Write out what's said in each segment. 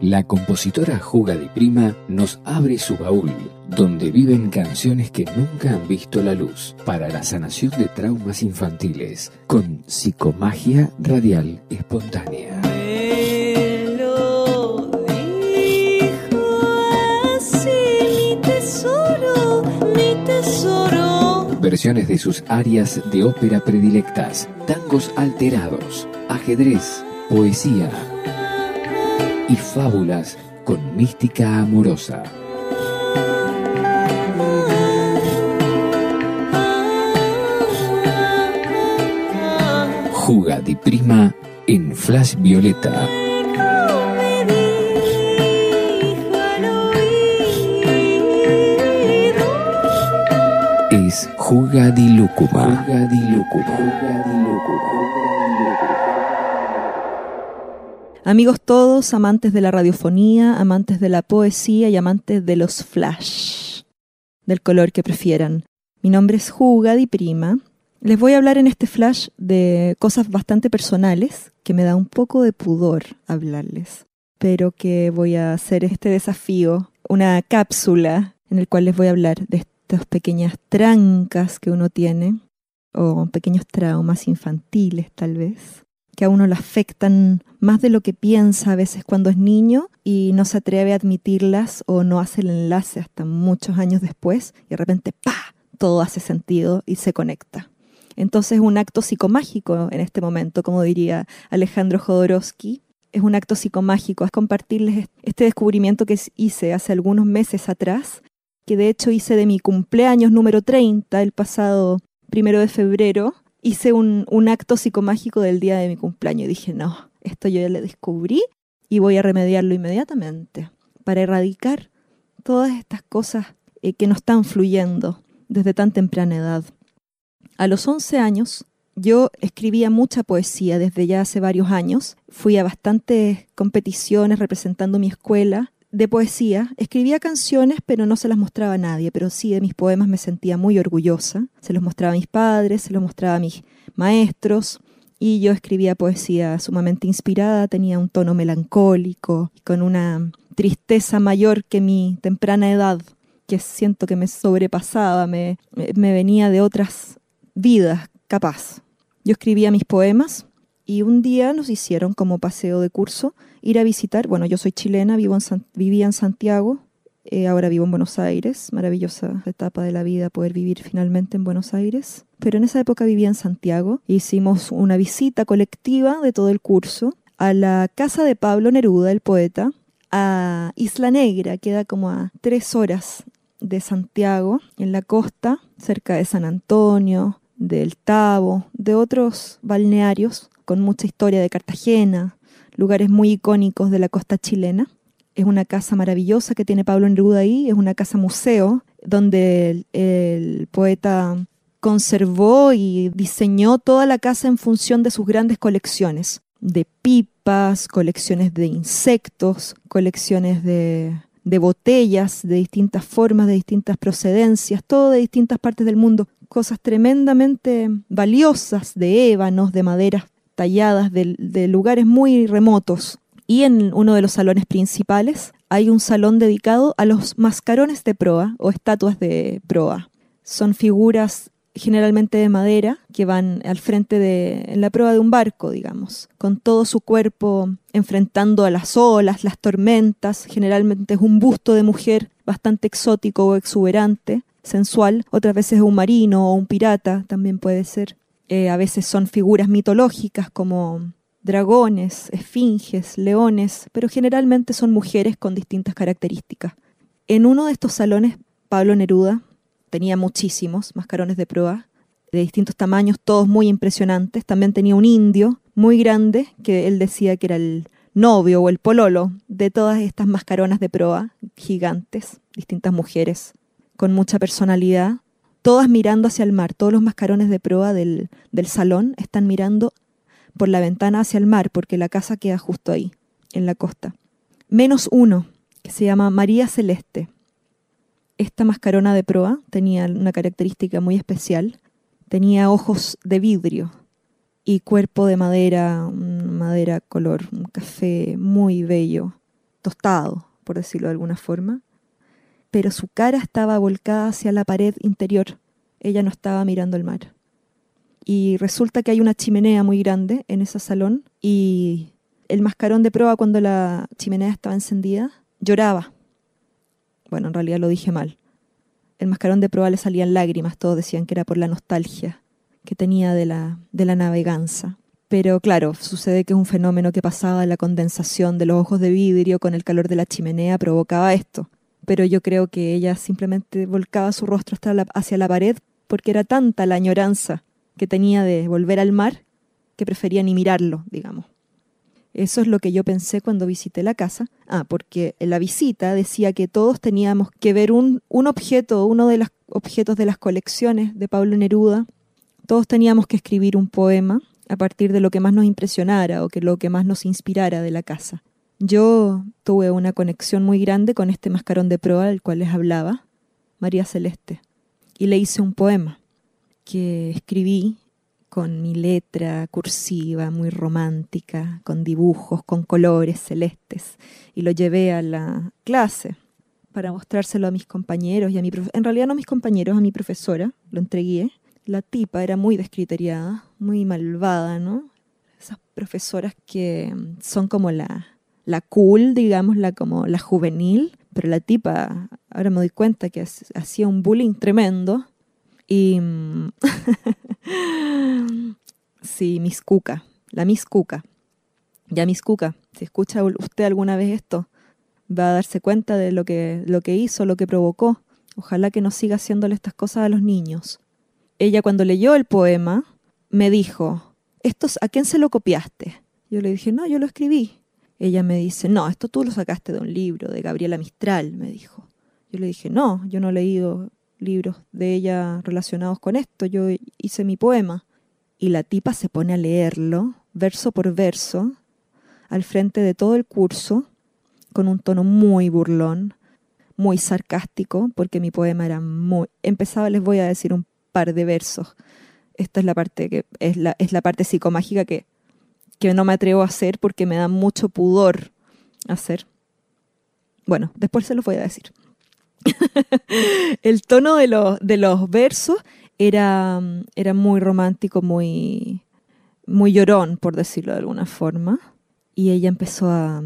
La compositora Juga Di Prima nos abre su baúl, donde viven canciones que nunca han visto la luz, para la sanación de traumas infantiles, con psicomagia radial espontánea. Me lo dijo así, mi tesoro, mi tesoro. Versiones de sus áreas de ópera predilectas, tangos alterados, ajedrez, poesía y fábulas con mística amorosa. Juga di Prima en Flash Violeta. Es Juga di Lúcuma. Juga di Lúcuma. Amigos todos, amantes de la radiofonía, amantes de la poesía y amantes de los flash, del color que prefieran. Mi nombre es Juga Di Prima. Les voy a hablar en este flash de cosas bastante personales que me da un poco de pudor hablarles, pero que voy a hacer este desafío, una cápsula en el cual les voy a hablar de estas pequeñas trancas que uno tiene o pequeños traumas infantiles tal vez que a uno le afectan más de lo que piensa a veces cuando es niño y no se atreve a admitirlas o no hace el enlace hasta muchos años después y de repente ¡pa! todo hace sentido y se conecta. Entonces un acto psicomágico en este momento, como diría Alejandro Jodorowsky, es un acto psicomágico, es compartirles este descubrimiento que hice hace algunos meses atrás, que de hecho hice de mi cumpleaños número 30, el pasado primero de febrero, hice un, acto psicomágico del día de mi cumpleaños y dije, no, esto yo ya lo descubrí y voy a remediarlo inmediatamente para erradicar todas estas cosas eh, que no están fluyendo desde tan temprana edad. A los 11 años yo escribía mucha poesía desde ya hace varios años. Fui a bastantes competiciones representando mi escuela de poesía. Escribía canciones, pero no se las mostraba a nadie, pero sí de mis poemas me sentía muy orgullosa. Se los mostraba a mis padres, se los mostraba a mis maestros. Y yo escribía poesía sumamente inspirada, tenía un tono melancólico, con una tristeza mayor que mi temprana edad, que siento que me sobrepasaba, me, me venía de otras vidas, capaz. Yo escribía mis poemas y un día nos hicieron como paseo de curso ir a visitar, bueno, yo soy chilena, vivo vivía en Santiago, eh, ahora vivo en Buenos Aires, maravillosa etapa de la vida poder vivir finalmente en Buenos Aires, pero en esa época vivía en Santiago, hicimos una visita colectiva de todo el curso a la casa de Pablo Neruda, el poeta, a Isla Negra, queda como a tres horas de Santiago, en la costa, cerca de San Antonio, del Tabo, de otros balnearios con mucha historia de Cartagena, lugares muy icónicos de la costa chilena. Es una casa maravillosa que tiene Pablo Neruda ahí, es una casa museo donde el, poeta conservó y diseñó toda la casa en función de sus grandes colecciones de pipas, colecciones de insectos, colecciones de, de botellas de distintas formas, de distintas procedencias, todo de distintas partes del mundo, cosas tremendamente valiosas de ébanos, de maderas talladas de, lugares muy remotos. Y en uno de los salones principales hay un salón dedicado a los mascarones de proa o estatuas de proa. Son figuras generalmente de madera que van al frente de en la proa de un barco, digamos, con todo su cuerpo enfrentando a las olas, las tormentas. Generalmente es un busto de mujer bastante exótico o exuberante, sensual. Otras veces es un marino o un pirata, también puede ser. Eh, a veces son figuras mitológicas como dragones, esfinges, leones, pero generalmente son mujeres con distintas características. En uno de estos salones, Pablo Neruda tenía muchísimos mascarones de proa, de distintos tamaños, todos muy impresionantes. También tenía un indio muy grande, que él decía que era el novio o el pololo de todas estas mascaronas de proa gigantes, distintas mujeres con mucha personalidad, todas mirando hacia el mar. Todos los mascarones de proa del, del salón están mirando por la ventana hacia el mar, porque la casa queda justo ahí, en la costa. Menos uno, que se llama María Celeste. Esta mascarona de proa tenía una característica muy especial. Tenía ojos de vidrio y cuerpo de madera, un madera color café muy bello, tostado, por decirlo de alguna forma. Pero su cara estaba volcada hacia la pared interior. Ella no estaba mirando el mar. Y resulta que hay una chimenea muy grande en ese salón y el mascarón de proa cuando la chimenea estaba encendida lloraba. Bueno, en realidad lo dije mal. El mascarón de proa le salían lágrimas, todos decían que era por la nostalgia que tenía de la, de la naveganza. Pero claro, sucede que es un fenómeno que pasaba la condensación de los ojos de vidrio con el calor de la chimenea provocaba esto. Pero yo creo que ella simplemente volcaba su rostro hasta hacia la pared porque era tanta la añoranza que tenía de volver al mar que prefería ni mirarlo, digamos. Eso es lo que yo pensé cuando visité la casa. Ah, porque en la visita decía que todos teníamos que ver un, un objeto, uno de los objetos de las colecciones de Pablo Neruda. Todos teníamos que escribir un poema a partir de lo que más nos impresionara o que lo que más nos inspirara de la casa. Yo tuve una conexión muy grande con este mascarón de proa del cual les hablaba, María Celeste, y le hice un poema que escribí con mi letra cursiva, muy romántica, con dibujos, con colores celestes, y lo llevé a la clase para mostrárselo a mis compañeros y a mi en realidad no a mis compañeros, a mi profesora, lo entregué. La tipa era muy descriteriada, muy malvada, ¿no? Esas profesoras que son como la, la cool, digamos, la como la juvenil, pero la tipa, ahora me doy cuenta que ha- hacía un bullying tremendo. Y mm, sí, Miss Cuca, la Miss Cuca. Ya Miss Cuca, si escucha usted alguna vez esto, va a darse cuenta de lo que, lo que hizo, lo que provocó. Ojalá que no siga haciéndole estas cosas a los niños. Ella cuando leyó el poema me dijo, ¿Estos, ¿a quién se lo copiaste? Yo le dije, no, yo lo escribí. Ella me dice, no, esto tú lo sacaste de un libro, de Gabriela Mistral, me dijo. Yo le dije, no, yo no he leído libros de ella relacionados con esto, yo hice mi poema. Y la tipa se pone a leerlo, verso por verso, al frente de todo el curso, con un tono muy burlón, muy sarcástico, porque mi poema era muy... Empezaba, les voy a decir un par de versos. Esta es la parte que es la, es la parte psicomágica que, que no me atrevo a hacer porque me da mucho pudor hacer. Bueno, después se los voy a decir. el tono de los, de los versos era, era muy romántico, muy, muy llorón, por decirlo de alguna forma. Y ella empezó a,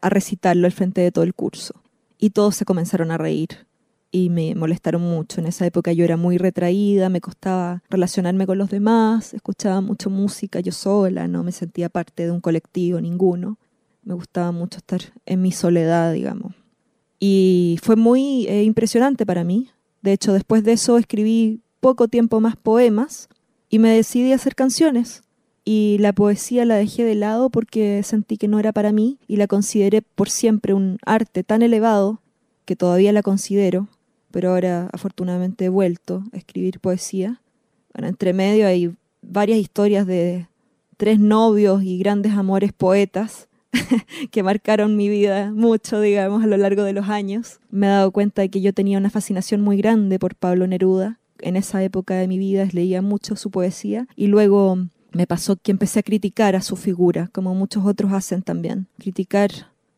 a recitarlo al frente de todo el curso. Y todos se comenzaron a reír y me molestaron mucho. En esa época yo era muy retraída, me costaba relacionarme con los demás, escuchaba mucho música yo sola, no me sentía parte de un colectivo ninguno. Me gustaba mucho estar en mi soledad, digamos. Y fue muy eh, impresionante para mí. De hecho, después de eso escribí poco tiempo más poemas y me decidí a hacer canciones. Y la poesía la dejé de lado porque sentí que no era para mí y la consideré por siempre un arte tan elevado que todavía la considero, pero ahora afortunadamente he vuelto a escribir poesía. Bueno, entre medio hay varias historias de tres novios y grandes amores poetas que marcaron mi vida mucho, digamos, a lo largo de los años. Me he dado cuenta de que yo tenía una fascinación muy grande por Pablo Neruda. En esa época de mi vida leía mucho su poesía y luego me pasó que empecé a criticar a su figura, como muchos otros hacen también. Criticar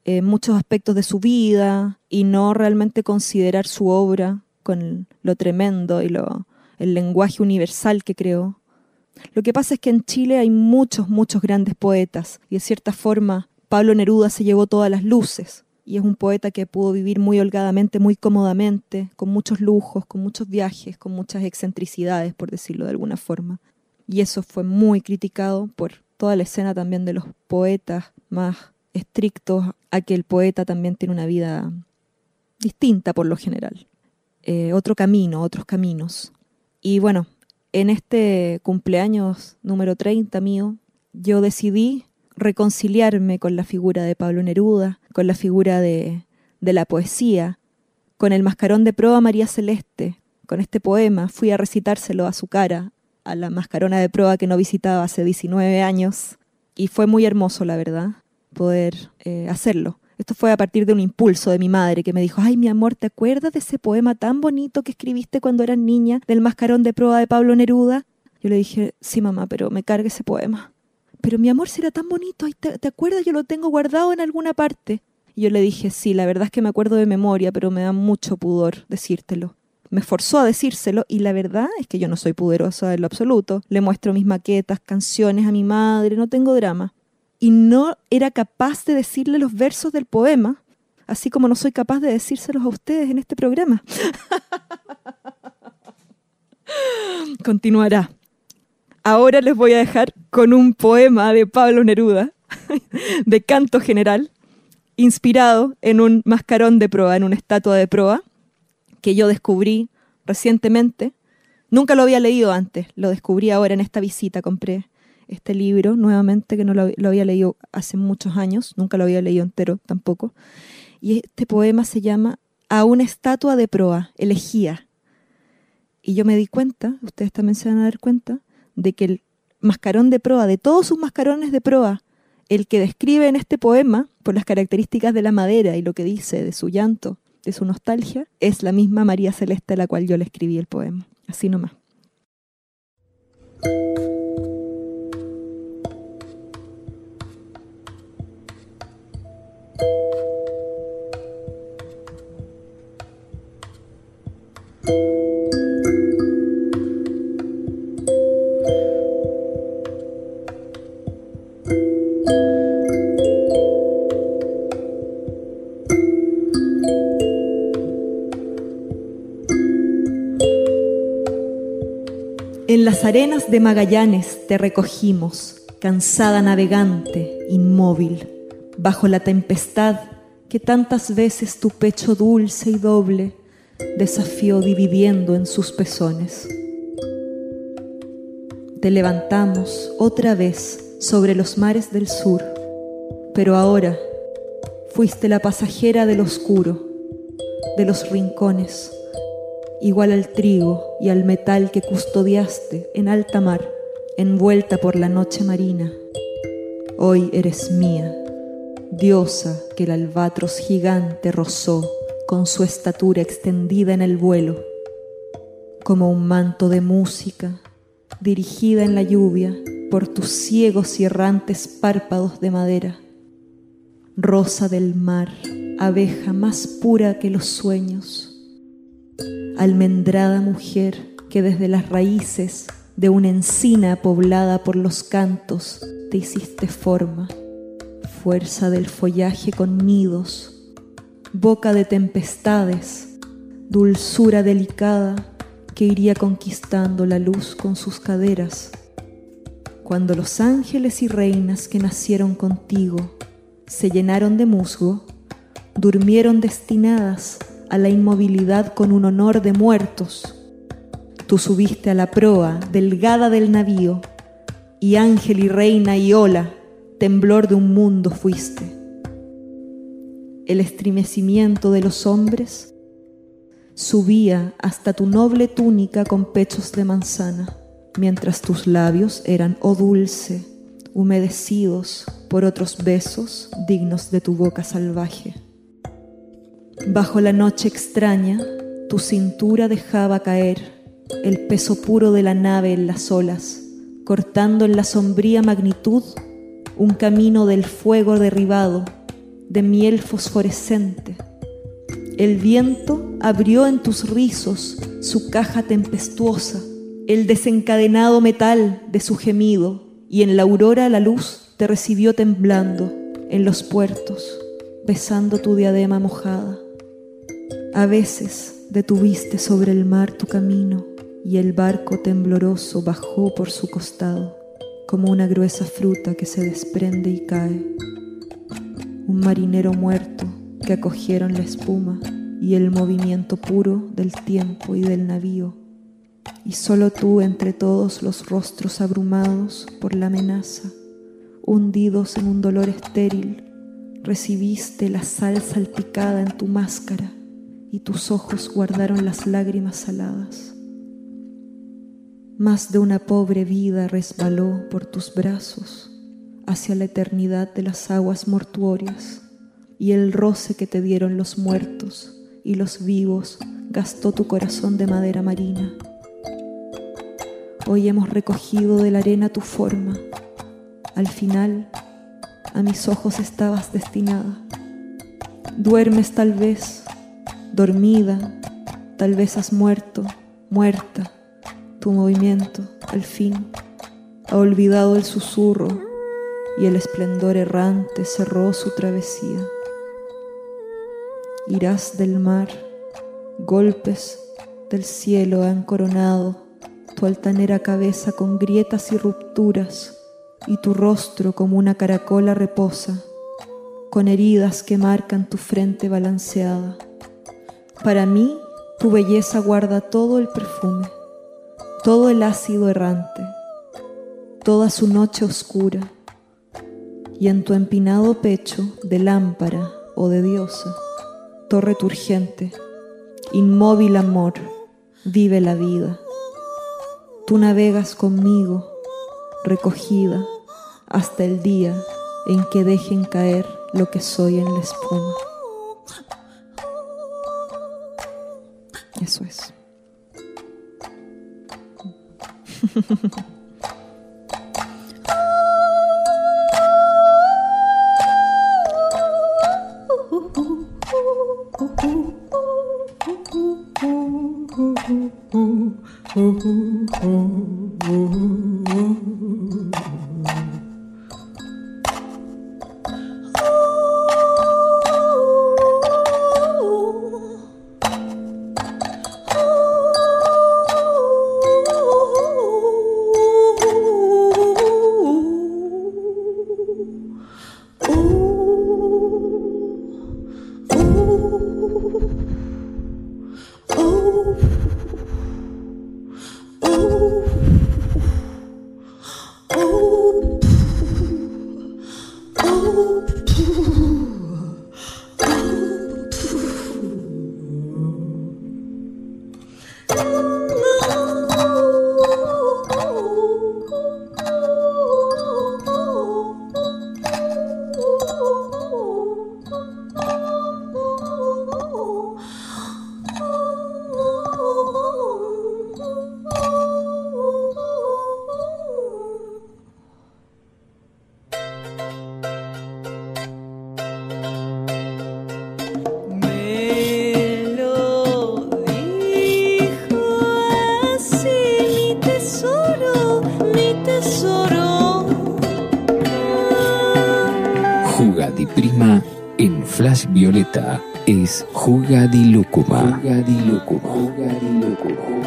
eh, muchos aspectos de su vida y no realmente considerar su obra con lo tremendo y lo, el lenguaje universal que creó. Lo que pasa es que en Chile hay muchos, muchos grandes poetas y de cierta forma Pablo Neruda se llevó todas las luces y es un poeta que pudo vivir muy holgadamente, muy cómodamente, con muchos lujos, con muchos viajes, con muchas excentricidades, por decirlo de alguna forma. Y eso fue muy criticado por toda la escena también de los poetas más estrictos a que el poeta también tiene una vida distinta por lo general. Eh, otro camino, otros caminos. Y bueno, en este cumpleaños número 30 mío, yo decidí reconciliarme con la figura de Pablo Neruda, con la figura de, de la poesía, con el mascarón de proa María Celeste, con este poema, fui a recitárselo a su cara, a la mascarona de proa que no visitaba hace 19 años, Y fue muy hermoso, la verdad, poder eh, hacerlo. Esto fue a partir de un impulso de mi madre que me dijo, ay mi amor, ¿te acuerdas de ese poema tan bonito que escribiste cuando eras niña del mascarón de proa de Pablo Neruda? Yo le dije, sí mamá, pero me cargue ese poema. Pero mi amor será tan bonito, ay, ¿te, ¿te acuerdas? Yo lo tengo guardado en alguna parte. Y yo le dije, sí, la verdad es que me acuerdo de memoria, pero me da mucho pudor decírtelo. Me forzó a decírselo y la verdad es que yo no soy puderosa en lo absoluto. Le muestro mis maquetas, canciones a mi madre, no tengo drama. Y no era capaz de decirle los versos del poema, así como no soy capaz de decírselos a ustedes en este programa. Continuará. Ahora les voy a dejar con un poema de Pablo Neruda, de canto general, inspirado en un mascarón de proa, en una estatua de proa, que yo descubrí recientemente. Nunca lo había leído antes, lo descubrí ahora en esta visita, compré este libro nuevamente que no lo, había leído hace muchos años, nunca lo había leído entero tampoco. Y este poema se llama A una estatua de proa, elegía. Y yo me di cuenta, ustedes también se van a dar cuenta, de que el mascarón de proa, de todos sus mascarones de proa, el que describe en este poema, por las características de la madera y lo que dice de su llanto, de su nostalgia, es la misma María Celeste a la cual yo le escribí el poema. Así nomás. Arenas de Magallanes te recogimos, cansada navegante, inmóvil, bajo la tempestad que tantas veces tu pecho dulce y doble desafió dividiendo en sus pezones. Te levantamos otra vez sobre los mares del sur, pero ahora fuiste la pasajera del oscuro, de los rincones, igual al trigo y al metal que custodiaste en alta mar, envuelta por la noche marina. Hoy eres mía, diosa que el albatros gigante rozó con su estatura extendida en el vuelo, como un manto de música dirigida en la lluvia por tus ciegos y errantes párpados de madera. Rosa del mar, abeja más pura que los sueños, almendrada mujer que desde las raíces de una encina poblada por los cantos te hiciste forma, fuerza del follaje con nidos, boca de tempestades, dulzura delicada que iría conquistando la luz con sus caderas. Cuando los ángeles y reinas que nacieron contigo se llenaron de musgo, durmieron destinadas a la inmovilidad con un honor de muertos. Tú subiste a la proa delgada del navío, y ángel y reina y ola, temblor de un mundo fuiste. El estremecimiento de los hombres subía hasta tu noble túnica con pechos de manzana, mientras tus labios eran, oh dulce, humedecidos por otros besos dignos de tu boca salvaje. Bajo la noche extraña, tu cintura dejaba caer el peso puro de la nave en las olas, cortando en la sombría magnitud un camino del fuego derribado, de miel fosforescente. El viento abrió en tus rizos su caja tempestuosa, el desencadenado metal de su gemido, y en la aurora la luz te recibió temblando en los puertos, besando tu diadema mojada. A veces detuviste sobre el mar tu camino y el barco tembloroso bajó por su costado como una gruesa fruta que se desprende y cae. Un marinero muerto que acogieron la espuma y el movimiento puro del tiempo y del navío. Y solo tú entre todos los rostros abrumados por la amenaza, hundidos en un dolor estéril, recibiste la sal salpicada en tu máscara y tus ojos guardaron las lágrimas saladas. Más de una pobre vida resbaló por tus brazos, hacia la eternidad de las aguas mortuorias y el roce que te dieron los muertos y los vivos gastó tu corazón de madera marina. Hoy hemos recogido de la arena tu forma. Al final, a mis ojos estabas destinada. Duermes tal vez, dormida, tal vez has muerto, muerta. Tu movimiento, al fin, ha olvidado el susurro y el esplendor errante cerró su travesía. Irás del mar, golpes del cielo han coronado tu altanera cabeza con grietas y rupturas, y tu rostro como una caracola reposa, con heridas que marcan tu frente balanceada. Para mí, tu belleza guarda todo el perfume, todo el ácido errante, toda su noche oscura, y en tu empinado pecho de lámpara o de diosa, torre turgente, inmóvil amor, vive la vida. Tú navegas conmigo, recogida, hasta el día en que dejen caer lo que soy en la espuma. Eso es. Flash Violeta es Jugadilúcuma. Jugadilúcuma. Jugadilúcuma.